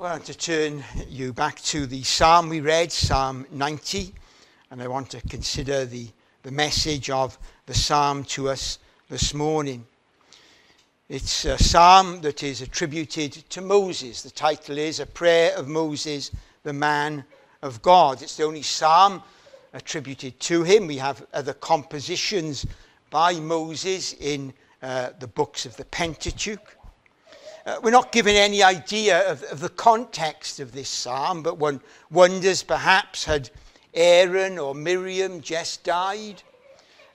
Want to turn you back to the psalm we read, Psalm 90, and I want to consider the, the message of the psalm to us this morning. It's a psalm that is attributed to Moses. The title is A Prayer of Moses, the Man of God. It's the only psalm attributed to him. We have other compositions by Moses in uh, the books of the Pentateuch. Uh, we're not given any idea of, of, the context of this psalm, but one wonders perhaps had Aaron or Miriam just died?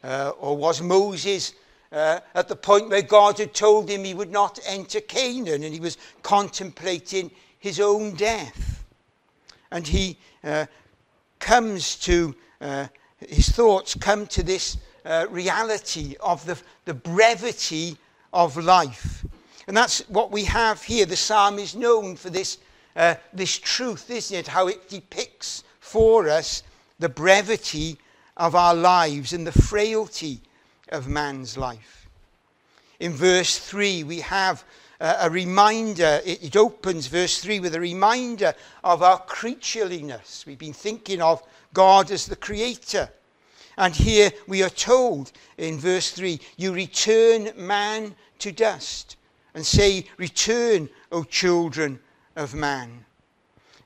Uh, or was Moses uh, at the point where God had told him he would not enter Canaan and he was contemplating his own death? And he uh, comes to, uh, his thoughts come to this uh, reality of the, the brevity of life and that's what we have here. The psalm is known for this, uh, this truth, isn't it? How it depicts for us the brevity of our lives and the frailty of man's life. In verse 3, we have uh, a reminder. It, it opens verse 3 with a reminder of our creatureliness. We've been thinking of God as the creator. And here we are told in verse 3 you return man to dust and say, Return, O children of man.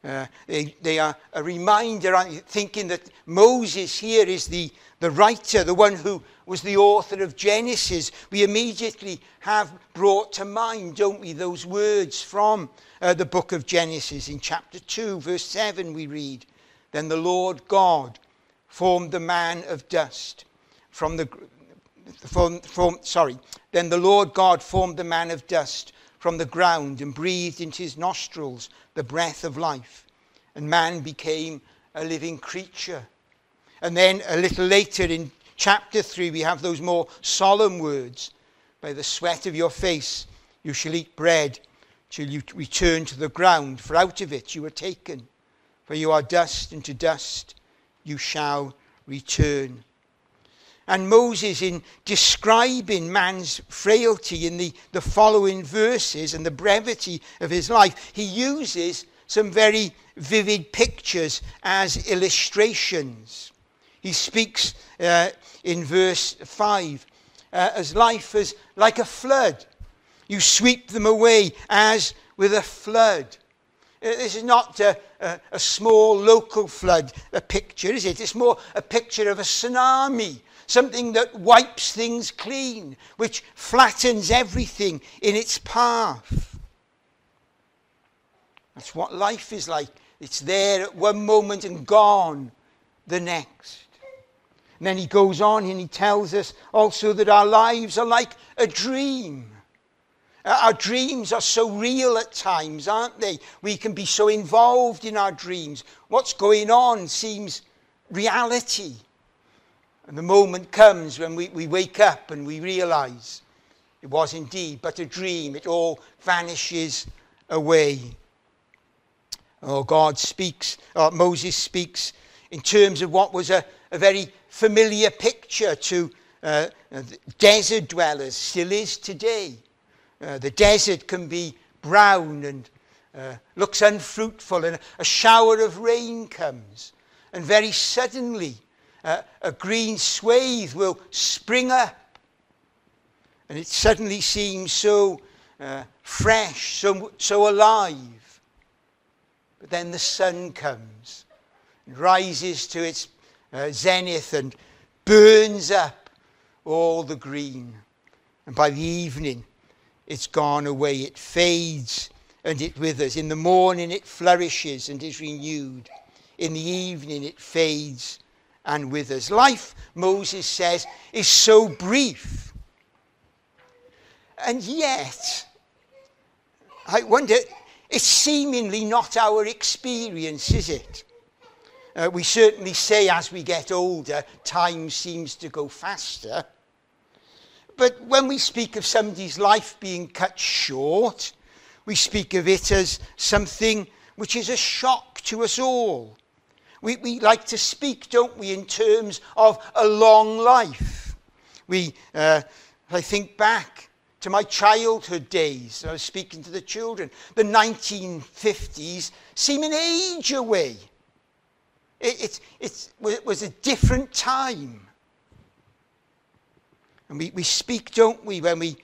Uh, they, they, are a reminder, thinking that Moses here is the, the writer, the one who was the author of Genesis. We immediately have brought to mind, don't we, those words from uh, the book of Genesis. In chapter 2, verse 7, we read, Then the Lord God formed the man of dust from the, from, from, sorry, then the Lord God formed the man of dust from the ground and breathed into his nostrils the breath of life. And man became a living creature. And then a little later in chapter 3, we have those more solemn words By the sweat of your face you shall eat bread till you return to the ground, for out of it you were taken. For you are dust, and to dust you shall return. And Moses, in describing man's frailty in the, the following verses and the brevity of his life, he uses some very vivid pictures as illustrations. He speaks uh, in verse 5 uh, as life is like a flood. You sweep them away as with a flood. Uh, this is not a, a, a small local flood, a picture, is it? It's more a picture of a tsunami something that wipes things clean, which flattens everything in its path. That's what life is like. It's there at one moment and gone the next. And then he goes on and he tells us also that our lives are like a dream. Our dreams are so real at times, aren't they? We can be so involved in our dreams. What's going on seems reality. And the moment comes when we, we wake up and we realize it was indeed but a dream. It all vanishes away. Oh, God speaks, uh, Moses speaks in terms of what was a, a very familiar picture to uh, desert dwellers, still is today. Uh, the desert can be brown and uh, looks unfruitful, and a shower of rain comes. And very suddenly, uh, a green swathe will spring up. And it suddenly seems so uh, fresh, so, so alive. But then the sun comes and rises to its uh, zenith and burns up all the green. And by the evening, it's gone away. It fades and it withers. In the morning, it flourishes and is renewed. In the evening, it fades and withers. Life, Moses says, is so brief. And yet, I wonder, it's seemingly not our experience, is it? Uh, we certainly say as we get older, time seems to go faster. But when we speak of somebody's life being cut short, we speak of it as something which is a shock to us all. We, we like to speak, don't we, in terms of a long life. We, uh, I think back to my childhood days. I was speaking to the children. The 1950s seem an age away. It, it, it was a different time. And we, we speak, don't we, when we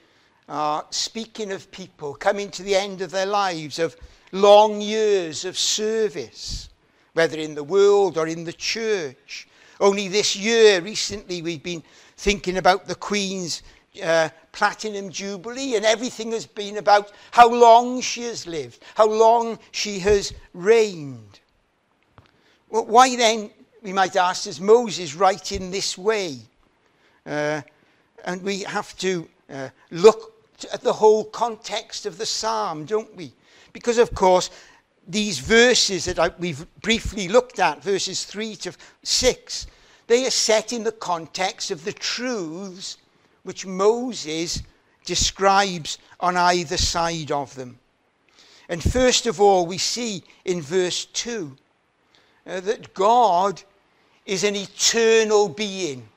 are speaking of people coming to the end of their lives, of long years of service, whether in the world or in the church. Only this year, recently, we've been thinking about the Queen's uh, Platinum Jubilee, and everything has been about how long she has lived, how long she has reigned. Well, why then, we might ask, does Moses write in this way? Uh, and we have to uh, look at the whole context of the psalm, don't we? Because, of course, these verses that I, we've briefly looked at, verses 3 to 6, they are set in the context of the truths which Moses describes on either side of them. And first of all, we see in verse 2 uh, that God is an eternal being.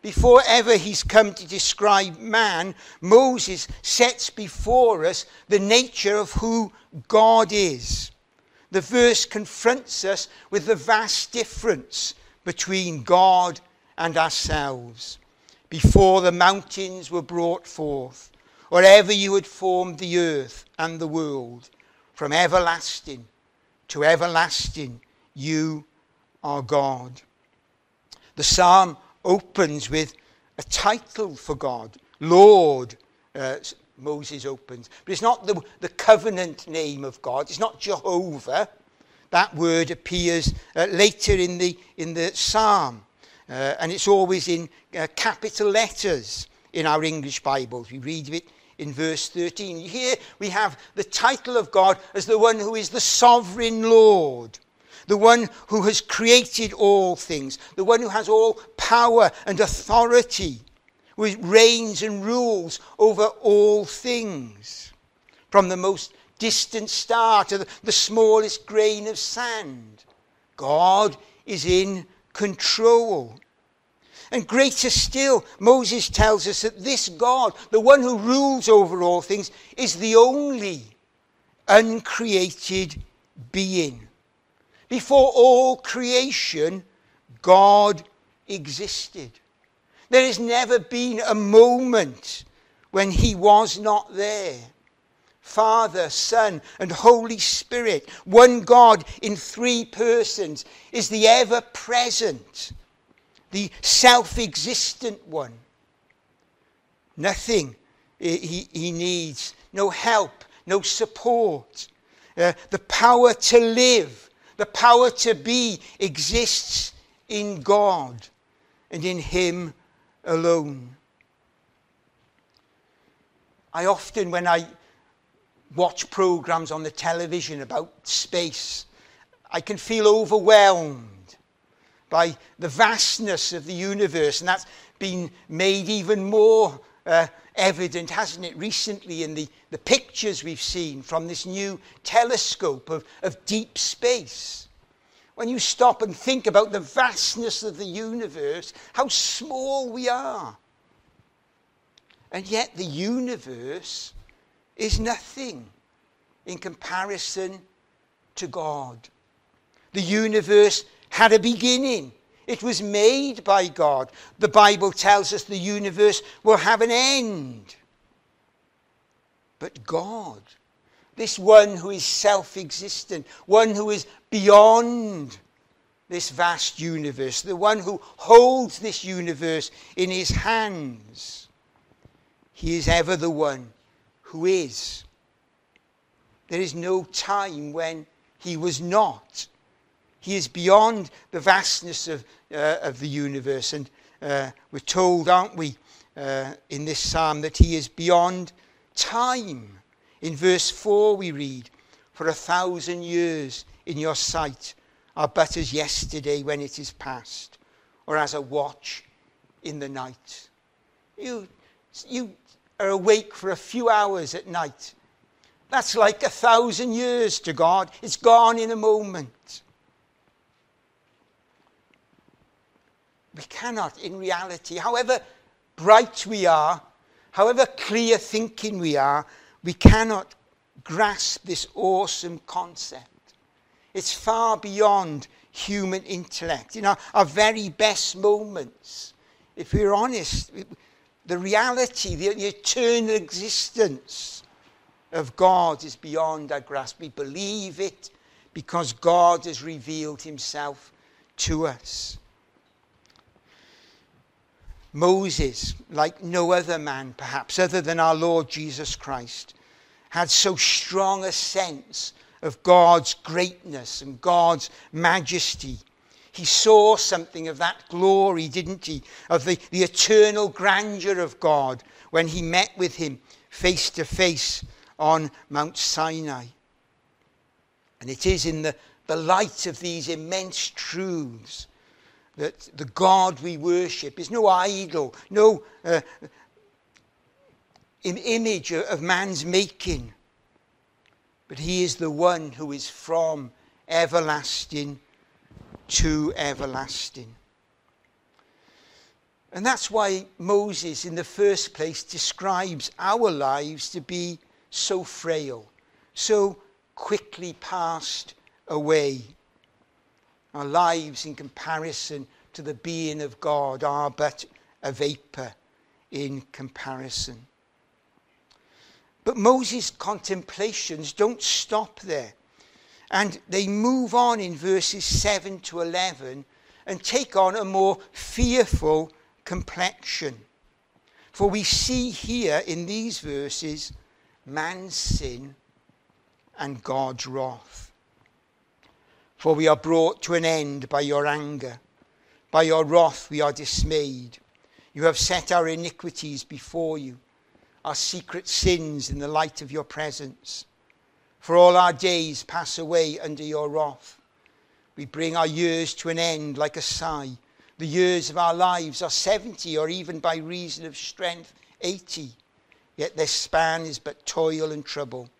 Before ever he's come to describe man, Moses sets before us the nature of who God is. The verse confronts us with the vast difference between God and ourselves. Before the mountains were brought forth, or ever you had formed the earth and the world, from everlasting to everlasting, you are God. The psalm opens with a title for God, Lord. Uh, Moses opens. But it's not the, the covenant name of God, it's not Jehovah. That word appears uh, later in the, in the psalm. Uh, and it's always in uh, capital letters in our English Bibles. We read it in verse 13. Here we have the title of God as the one who is the sovereign Lord the one who has created all things, the one who has all power and authority, who reigns and rules over all things, from the most distant star to the, the smallest grain of sand. God is in control. And greater still, Moses tells us that this God, the one who rules over all things, is the only uncreated being. Before all creation, God existed. There has never been a moment when he was not there. Father, Son, and Holy Spirit, one God in three persons, is the ever present, the self existent one. Nothing he, he needs, no help, no support. Uh, the power to live the power to be exists in God and in Him alone. I often, when I watch programs on the television about space, I can feel overwhelmed by the vastness of the universe, and that's been made even more uh, evident, hasn't it, recently in the, the pictures we've seen from this new telescope of, of deep space. When you stop and think about the vastness of the universe, how small we are. And yet the universe is nothing in comparison to God. The universe had a beginning. It was made by God. The Bible tells us the universe will have an end. But God, this one who is self existent, one who is beyond this vast universe, the one who holds this universe in his hands, he is ever the one who is. There is no time when he was not. He is beyond the vastness of, uh, of the universe. And uh, we're told, aren't we, uh, in this psalm, that he is beyond time. In verse 4, we read, For a thousand years in your sight are but as yesterday when it is past, or as a watch in the night. You, you are awake for a few hours at night. That's like a thousand years to God. It's gone in a moment. We cannot, in reality, however bright we are, however clear thinking we are, we cannot grasp this awesome concept. It's far beyond human intellect. In our, our very best moments, if we're honest, the reality, the, the eternal existence of God is beyond our grasp. We believe it because God has revealed himself to us. Moses, like no other man perhaps, other than our Lord Jesus Christ, had so strong a sense of God's greatness and God's majesty. He saw something of that glory, didn't he? Of the, the eternal grandeur of God when he met with him face to face on Mount Sinai. And it is in the, the light of these immense truths that the God we worship is no idol, no uh, image of man's making, but he is the one who is from everlasting to everlasting. And that's why Moses, in the first place, describes our lives to be so frail, so quickly passed away. Our lives, in comparison to the being of God, are but a vapor in comparison. But Moses' contemplations don't stop there. And they move on in verses 7 to 11 and take on a more fearful complexion. For we see here in these verses man's sin and God's wrath. For we are brought to an end by your anger. By your wrath we are dismayed. You have set our iniquities before you our secret sins in the light of your presence. For all our days pass away under your wrath. We bring our years to an end like a sigh. The years of our lives are 70, or even by reason of strength, 80. Yet their span is but toil and trouble.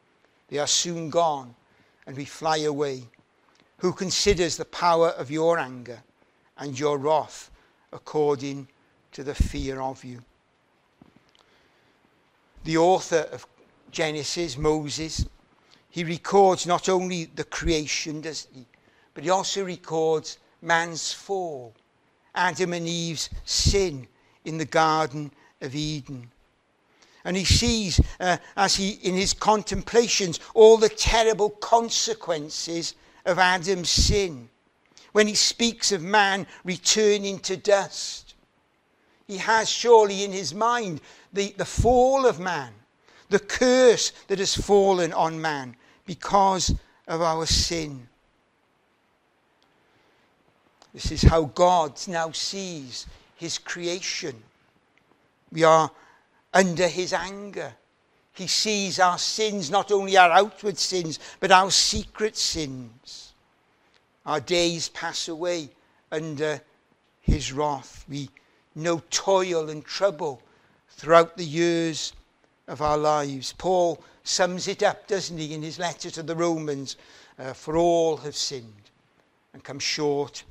They are soon gone, and we fly away. Who considers the power of your anger and your wrath according to the fear of you? the author of Genesis, Moses, he records not only the creation, does he, but he also records man's fall, Adam and Eve's sin in the Garden of Eden. And he sees, uh, as he, in his contemplations, all the terrible consequences of Adam's sin. When he speaks of man returning to dust, he has surely in his mind the, the fall of man, the curse that has fallen on man because of our sin. This is how God now sees his creation. We are under his anger. He sees our sins, not only our outward sins, but our secret sins. Our days pass away under his wrath. We know toil and trouble throughout the years of our lives. Paul sums it up, doesn't he, in his letter to the Romans uh, For all have sinned and come short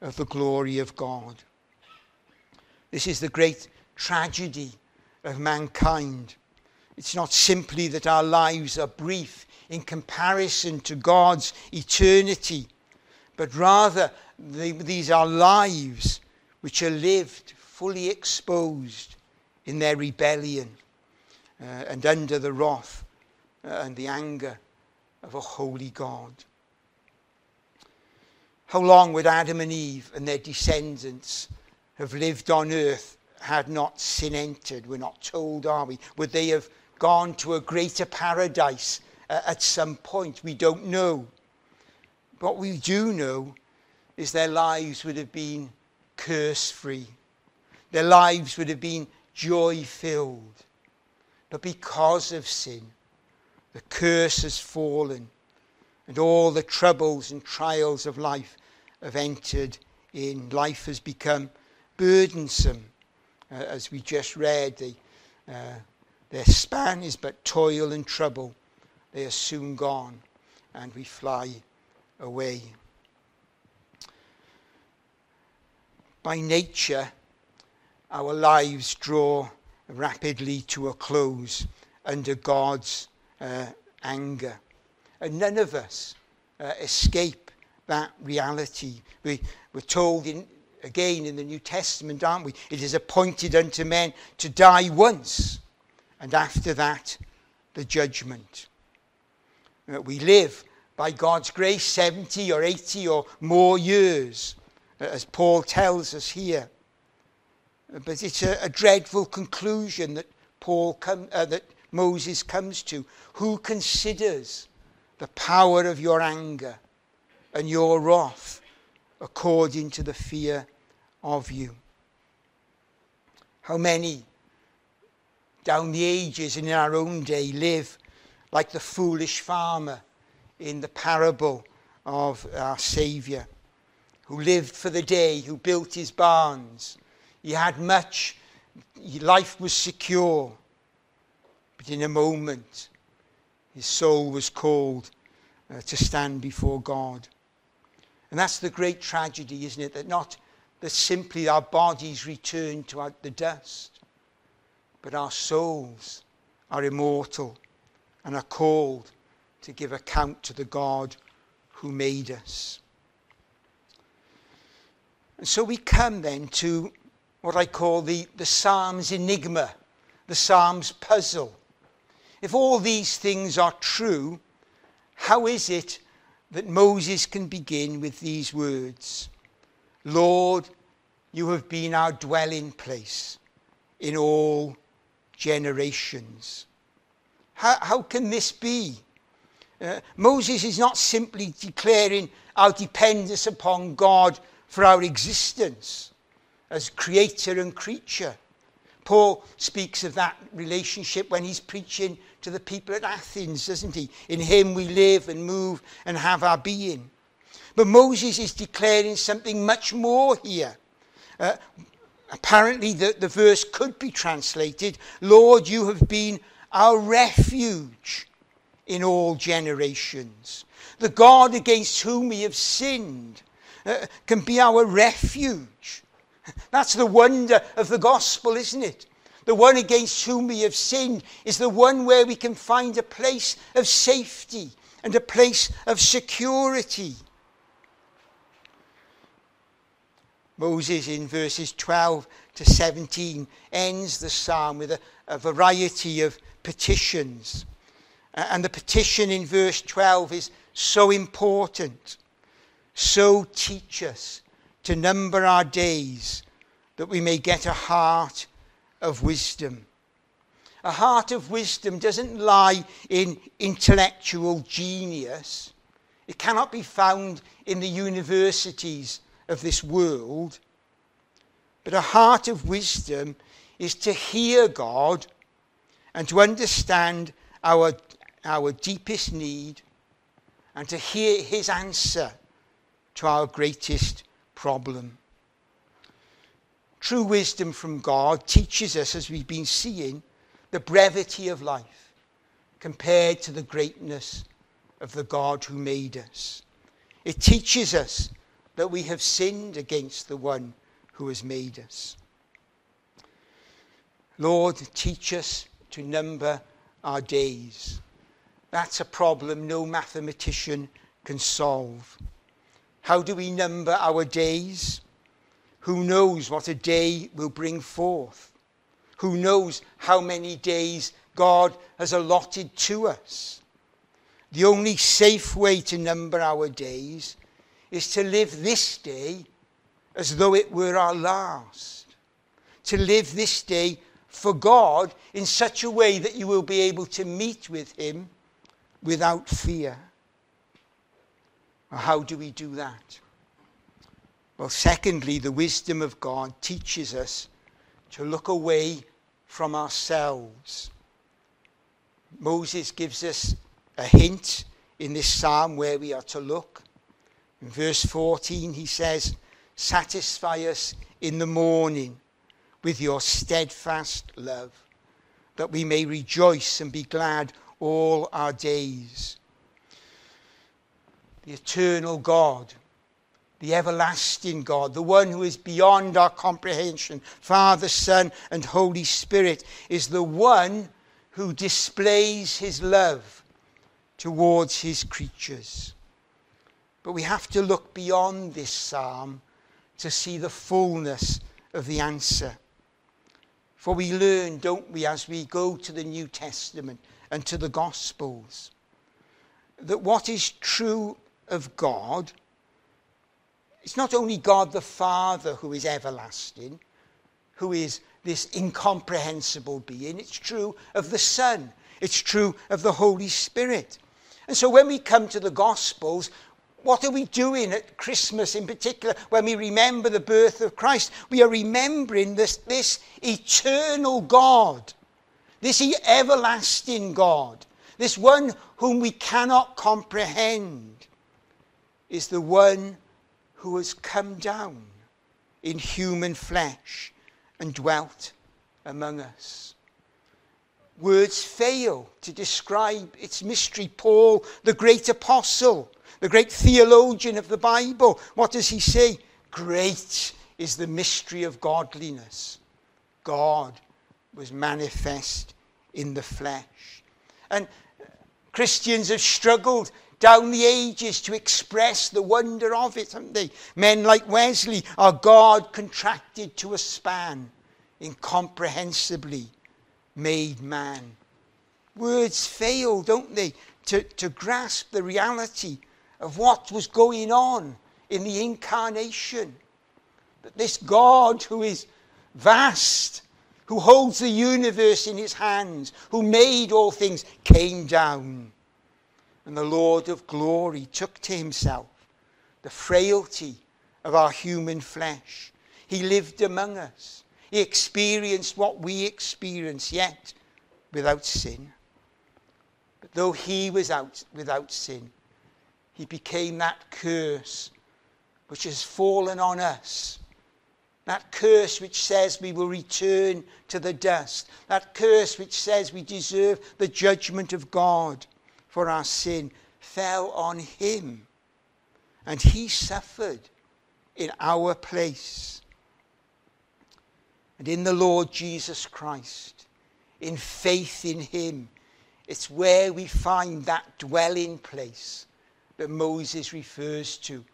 of the glory of God. This is the great tragedy of mankind. It's not simply that our lives are brief in comparison to God's eternity, but rather they, these are lives which are lived fully exposed in their rebellion uh, and under the wrath uh, and the anger of a holy God. How long would Adam and Eve and their descendants have lived on earth had not sin entered? We're not told, are we? Would they have gone to a greater paradise uh, at some point? We don't know. What we do know is their lives would have been curse free. Their lives would have been joy filled. But because of sin, the curse has fallen, and all the troubles and trials of life have entered in. Life has become burdensome. Uh, as we just read, the, uh, their span is but toil and trouble. They are soon gone, and we fly away. By nature, our lives draw rapidly to a close under God's uh, anger. And none of us uh, escape that reality. We, we're told in, again in the New Testament, aren't we? It is appointed unto men to die once, and after that, the judgment. Uh, we live by God's grace 70 or 80 or more years, uh, as Paul tells us here. Uh, but it's a, a dreadful conclusion that Paul uh, that Moses comes to. Who considers the power of your anger and your wrath according to the fear of you? How many down the ages and in our own day live like the foolish farmer in the parable of our Saviour, who lived for the day, who built his barns. He had much, life was secure, but in a moment, his soul was called uh, to stand before God. And that's the great tragedy, isn't it? That not that simply our bodies return to the dust, but our souls are immortal and are called to give account to the God who made us. And so we come then to what I call the, the Psalms enigma, the Psalms puzzle. If all these things are true, how is it that Moses can begin with these words Lord, you have been our dwelling place in all generations. How, how can this be? Uh, Moses is not simply declaring our dependence upon God for our existence as creator and creature. Paul speaks of that relationship when he's preaching to the people at Athens, doesn't he? In him we live and move and have our being. But Moses is declaring something much more here. Uh, apparently, the, the verse could be translated Lord, you have been our refuge in all generations. The God against whom we have sinned uh, can be our refuge. That's the wonder of the gospel, isn't it? The one against whom we have sinned is the one where we can find a place of safety and a place of security. Moses, in verses 12 to 17, ends the psalm with a, a variety of petitions. And the petition in verse 12 is so important. So teach us to number our days that we may get a heart of wisdom. A heart of wisdom doesn't lie in intellectual genius. It cannot be found in the universities of this world. But a heart of wisdom is to hear God and to understand our, our deepest need and to hear his answer to our greatest problem. True wisdom from God teaches us, as we've been seeing, the brevity of life compared to the greatness of the God who made us. It teaches us that we have sinned against the one who has made us. Lord, teach us to number our days. That's a problem no mathematician can solve. How do we number our days? Who knows what a day will bring forth? Who knows how many days God has allotted to us? The only safe way to number our days is to live this day as though it were our last. To live this day for God in such a way that you will be able to meet with Him without fear. How do we do that? Well, secondly, the wisdom of God teaches us to look away from ourselves. Moses gives us a hint in this psalm where we are to look. In verse 14, he says, Satisfy us in the morning with your steadfast love, that we may rejoice and be glad all our days. The eternal God, the everlasting God, the one who is beyond our comprehension, Father, Son, and Holy Spirit, is the one who displays his love towards his creatures. But we have to look beyond this psalm to see the fullness of the answer. For we learn, don't we, as we go to the New Testament and to the Gospels, that what is true of God it's not only God the Father who is everlasting, who is this incomprehensible being, it's true of the Son, it's true of the Holy Spirit. And so when we come to the Gospels, what are we doing at Christmas in particular when we remember the birth of Christ? We are remembering this, this eternal God, this everlasting God, this one whom we cannot comprehend, is the one who has come down in human flesh and dwelt among us. Words fail to describe its mystery. Paul, the great apostle, the great theologian of the Bible, what does he say? Great is the mystery of godliness. God was manifest in the flesh. And Christians have struggled down the ages to express the wonder of it, haven't they? Men like Wesley are God contracted to a span, incomprehensibly made man. Words fail, don't they, to, to grasp the reality of what was going on in the incarnation. That this God who is vast, who holds the universe in his hands, who made all things, came down and the Lord of glory took to himself the frailty of our human flesh. He lived among us. He experienced what we experience, yet without sin. But though he was out without sin, he became that curse which has fallen on us. That curse which says we will return to the dust. That curse which says we deserve the judgment of God for our sin fell on him. And he suffered in our place. And in the Lord Jesus Christ, in faith in him, it's where we find that dwelling place that Moses refers to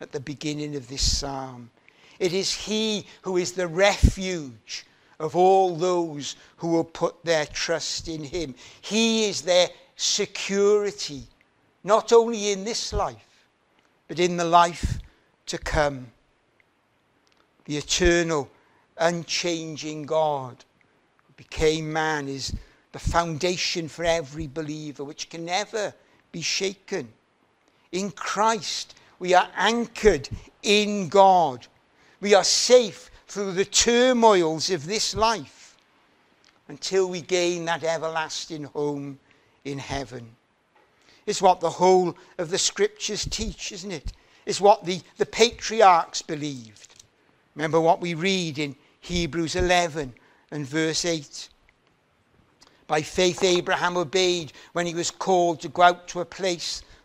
at the beginning of this psalm. It is he who is the refuge of all those who will put their trust in him. He is their security, not only in this life, but in the life to come. The eternal, unchanging God who became man is the foundation for every believer, which can never be shaken. In Christ, we are anchored in God. We are safe through the turmoils of this life until we gain that everlasting home in heaven. It's what the whole of the scriptures teach, isn't it? It's what the, the patriarchs believed. Remember what we read in Hebrews 11 and verse 8. By faith, Abraham obeyed when he was called to go out to a place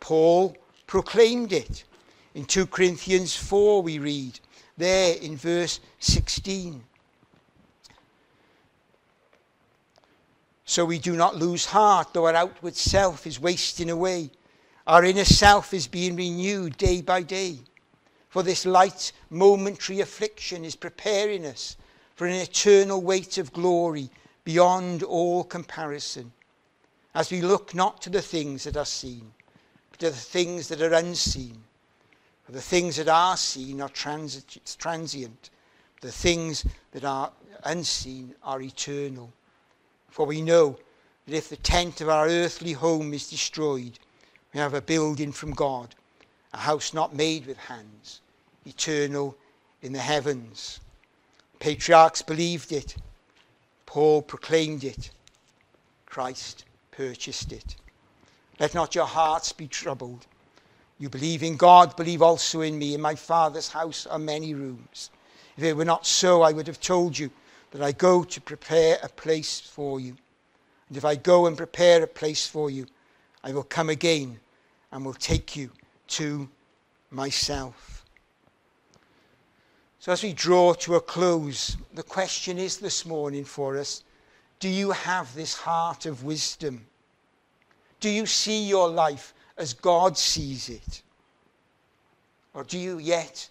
Paul proclaimed it. In 2 Corinthians 4, we read there in verse 16. so we do not lose heart, though our outward self is wasting away. Our inner self is being renewed day by day. For this light, momentary affliction is preparing us for an eternal weight of glory beyond all comparison. As we look not to the things that are seen, to the things that are unseen. For the things that are seen are transient, the things that are unseen are eternal. For we know that if the tent of our earthly home is destroyed, we have a building from God, a house not made with hands, eternal in the heavens. Patriarchs believed it. Paul proclaimed it. Christ purchased it. Let not your hearts be troubled. You believe in God, believe also in me. In my Father's house are many rooms. If it were not so, I would have told you that I go to prepare a place for you. And if I go and prepare a place for you, I will come again and will take you to myself. So, as we draw to a close, the question is this morning for us do you have this heart of wisdom? Do you see your life as God sees it? Or do you yet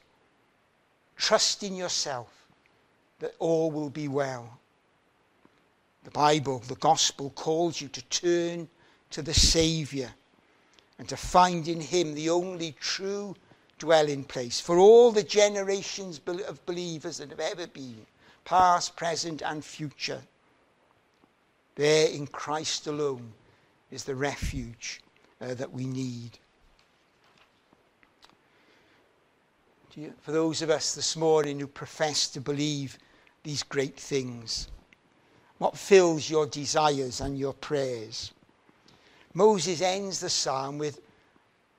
trust in yourself that all will be well? The Bible, the gospel calls you to turn to the Saviour and to find in Him the only true dwelling place for all the generations of believers that have ever been, past, present, and future. There in Christ alone is the refuge uh, that we need. You, for those of us this morning who profess to believe these great things, what fills your desires and your prayers? Moses ends the psalm with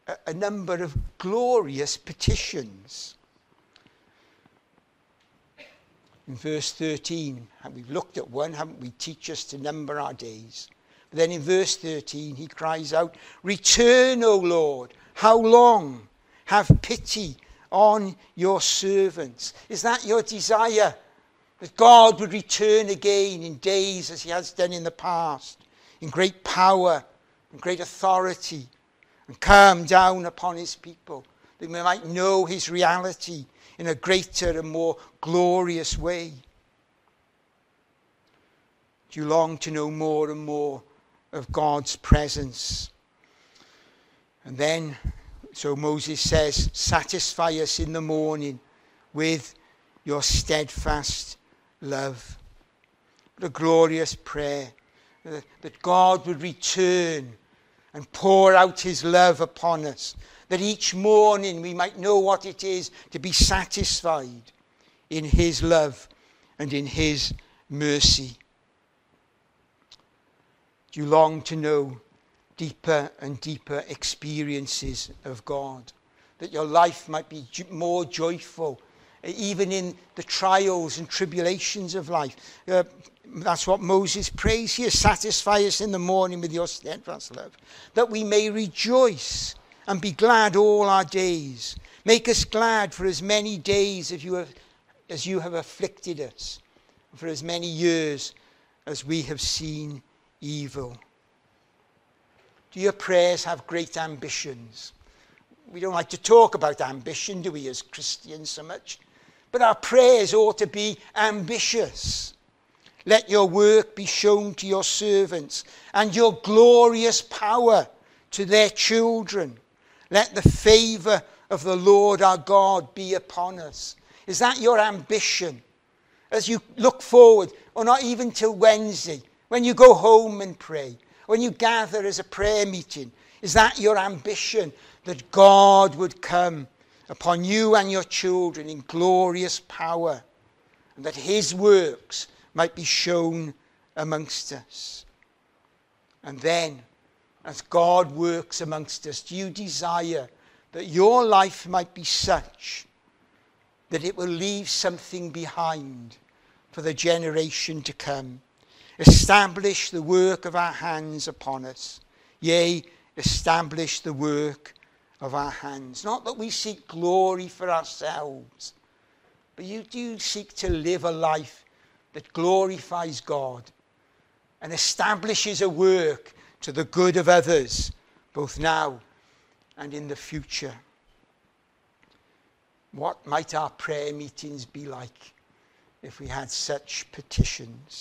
a, a number of glorious petitions. In verse 13, and we've looked at one, haven't we? Teach us to number our days. But then in verse 13, he cries out, Return, O Lord, how long? Have pity on your servants. Is that your desire? That God would return again in days as he has done in the past, in great power and great authority, and come down upon his people, that we might know his reality in a greater and more glorious way. Do you long to know more and more of God's presence? And then, so Moses says, satisfy us in the morning with your steadfast love. What a glorious prayer that God would return and pour out his love upon us, that each morning we might know what it is to be satisfied in his love and in his mercy. You long to know deeper and deeper experiences of God? That your life might be more joyful, even in the trials and tribulations of life. Uh, that's what Moses prays here. Satisfy us in the morning with your steadfast love, that we may rejoice and be glad all our days. Make us glad for as many days as you have, as you have afflicted us, for as many years as we have seen evil. Do your prayers have great ambitions? We don't like to talk about ambition, do we, as Christians so much? But our prayers ought to be ambitious. Let your work be shown to your servants and your glorious power to their children. Let the favor of the Lord our God be upon us. Is that your ambition? As you look forward, or not even till Wednesday, when you go home and pray, when you gather as a prayer meeting, is that your ambition that God would come upon you and your children in glorious power and that his works might be shown amongst us. And then, as God works amongst us, do you desire that your life might be such that it will leave something behind for the generation to come? Establish the work of our hands upon us. Yea, establish the work of our hands. Not that we seek glory for ourselves, but you do seek to live a life that glorifies God and establishes a work to the good of others, both now and in the future. What might our prayer meetings be like if we had such petitions?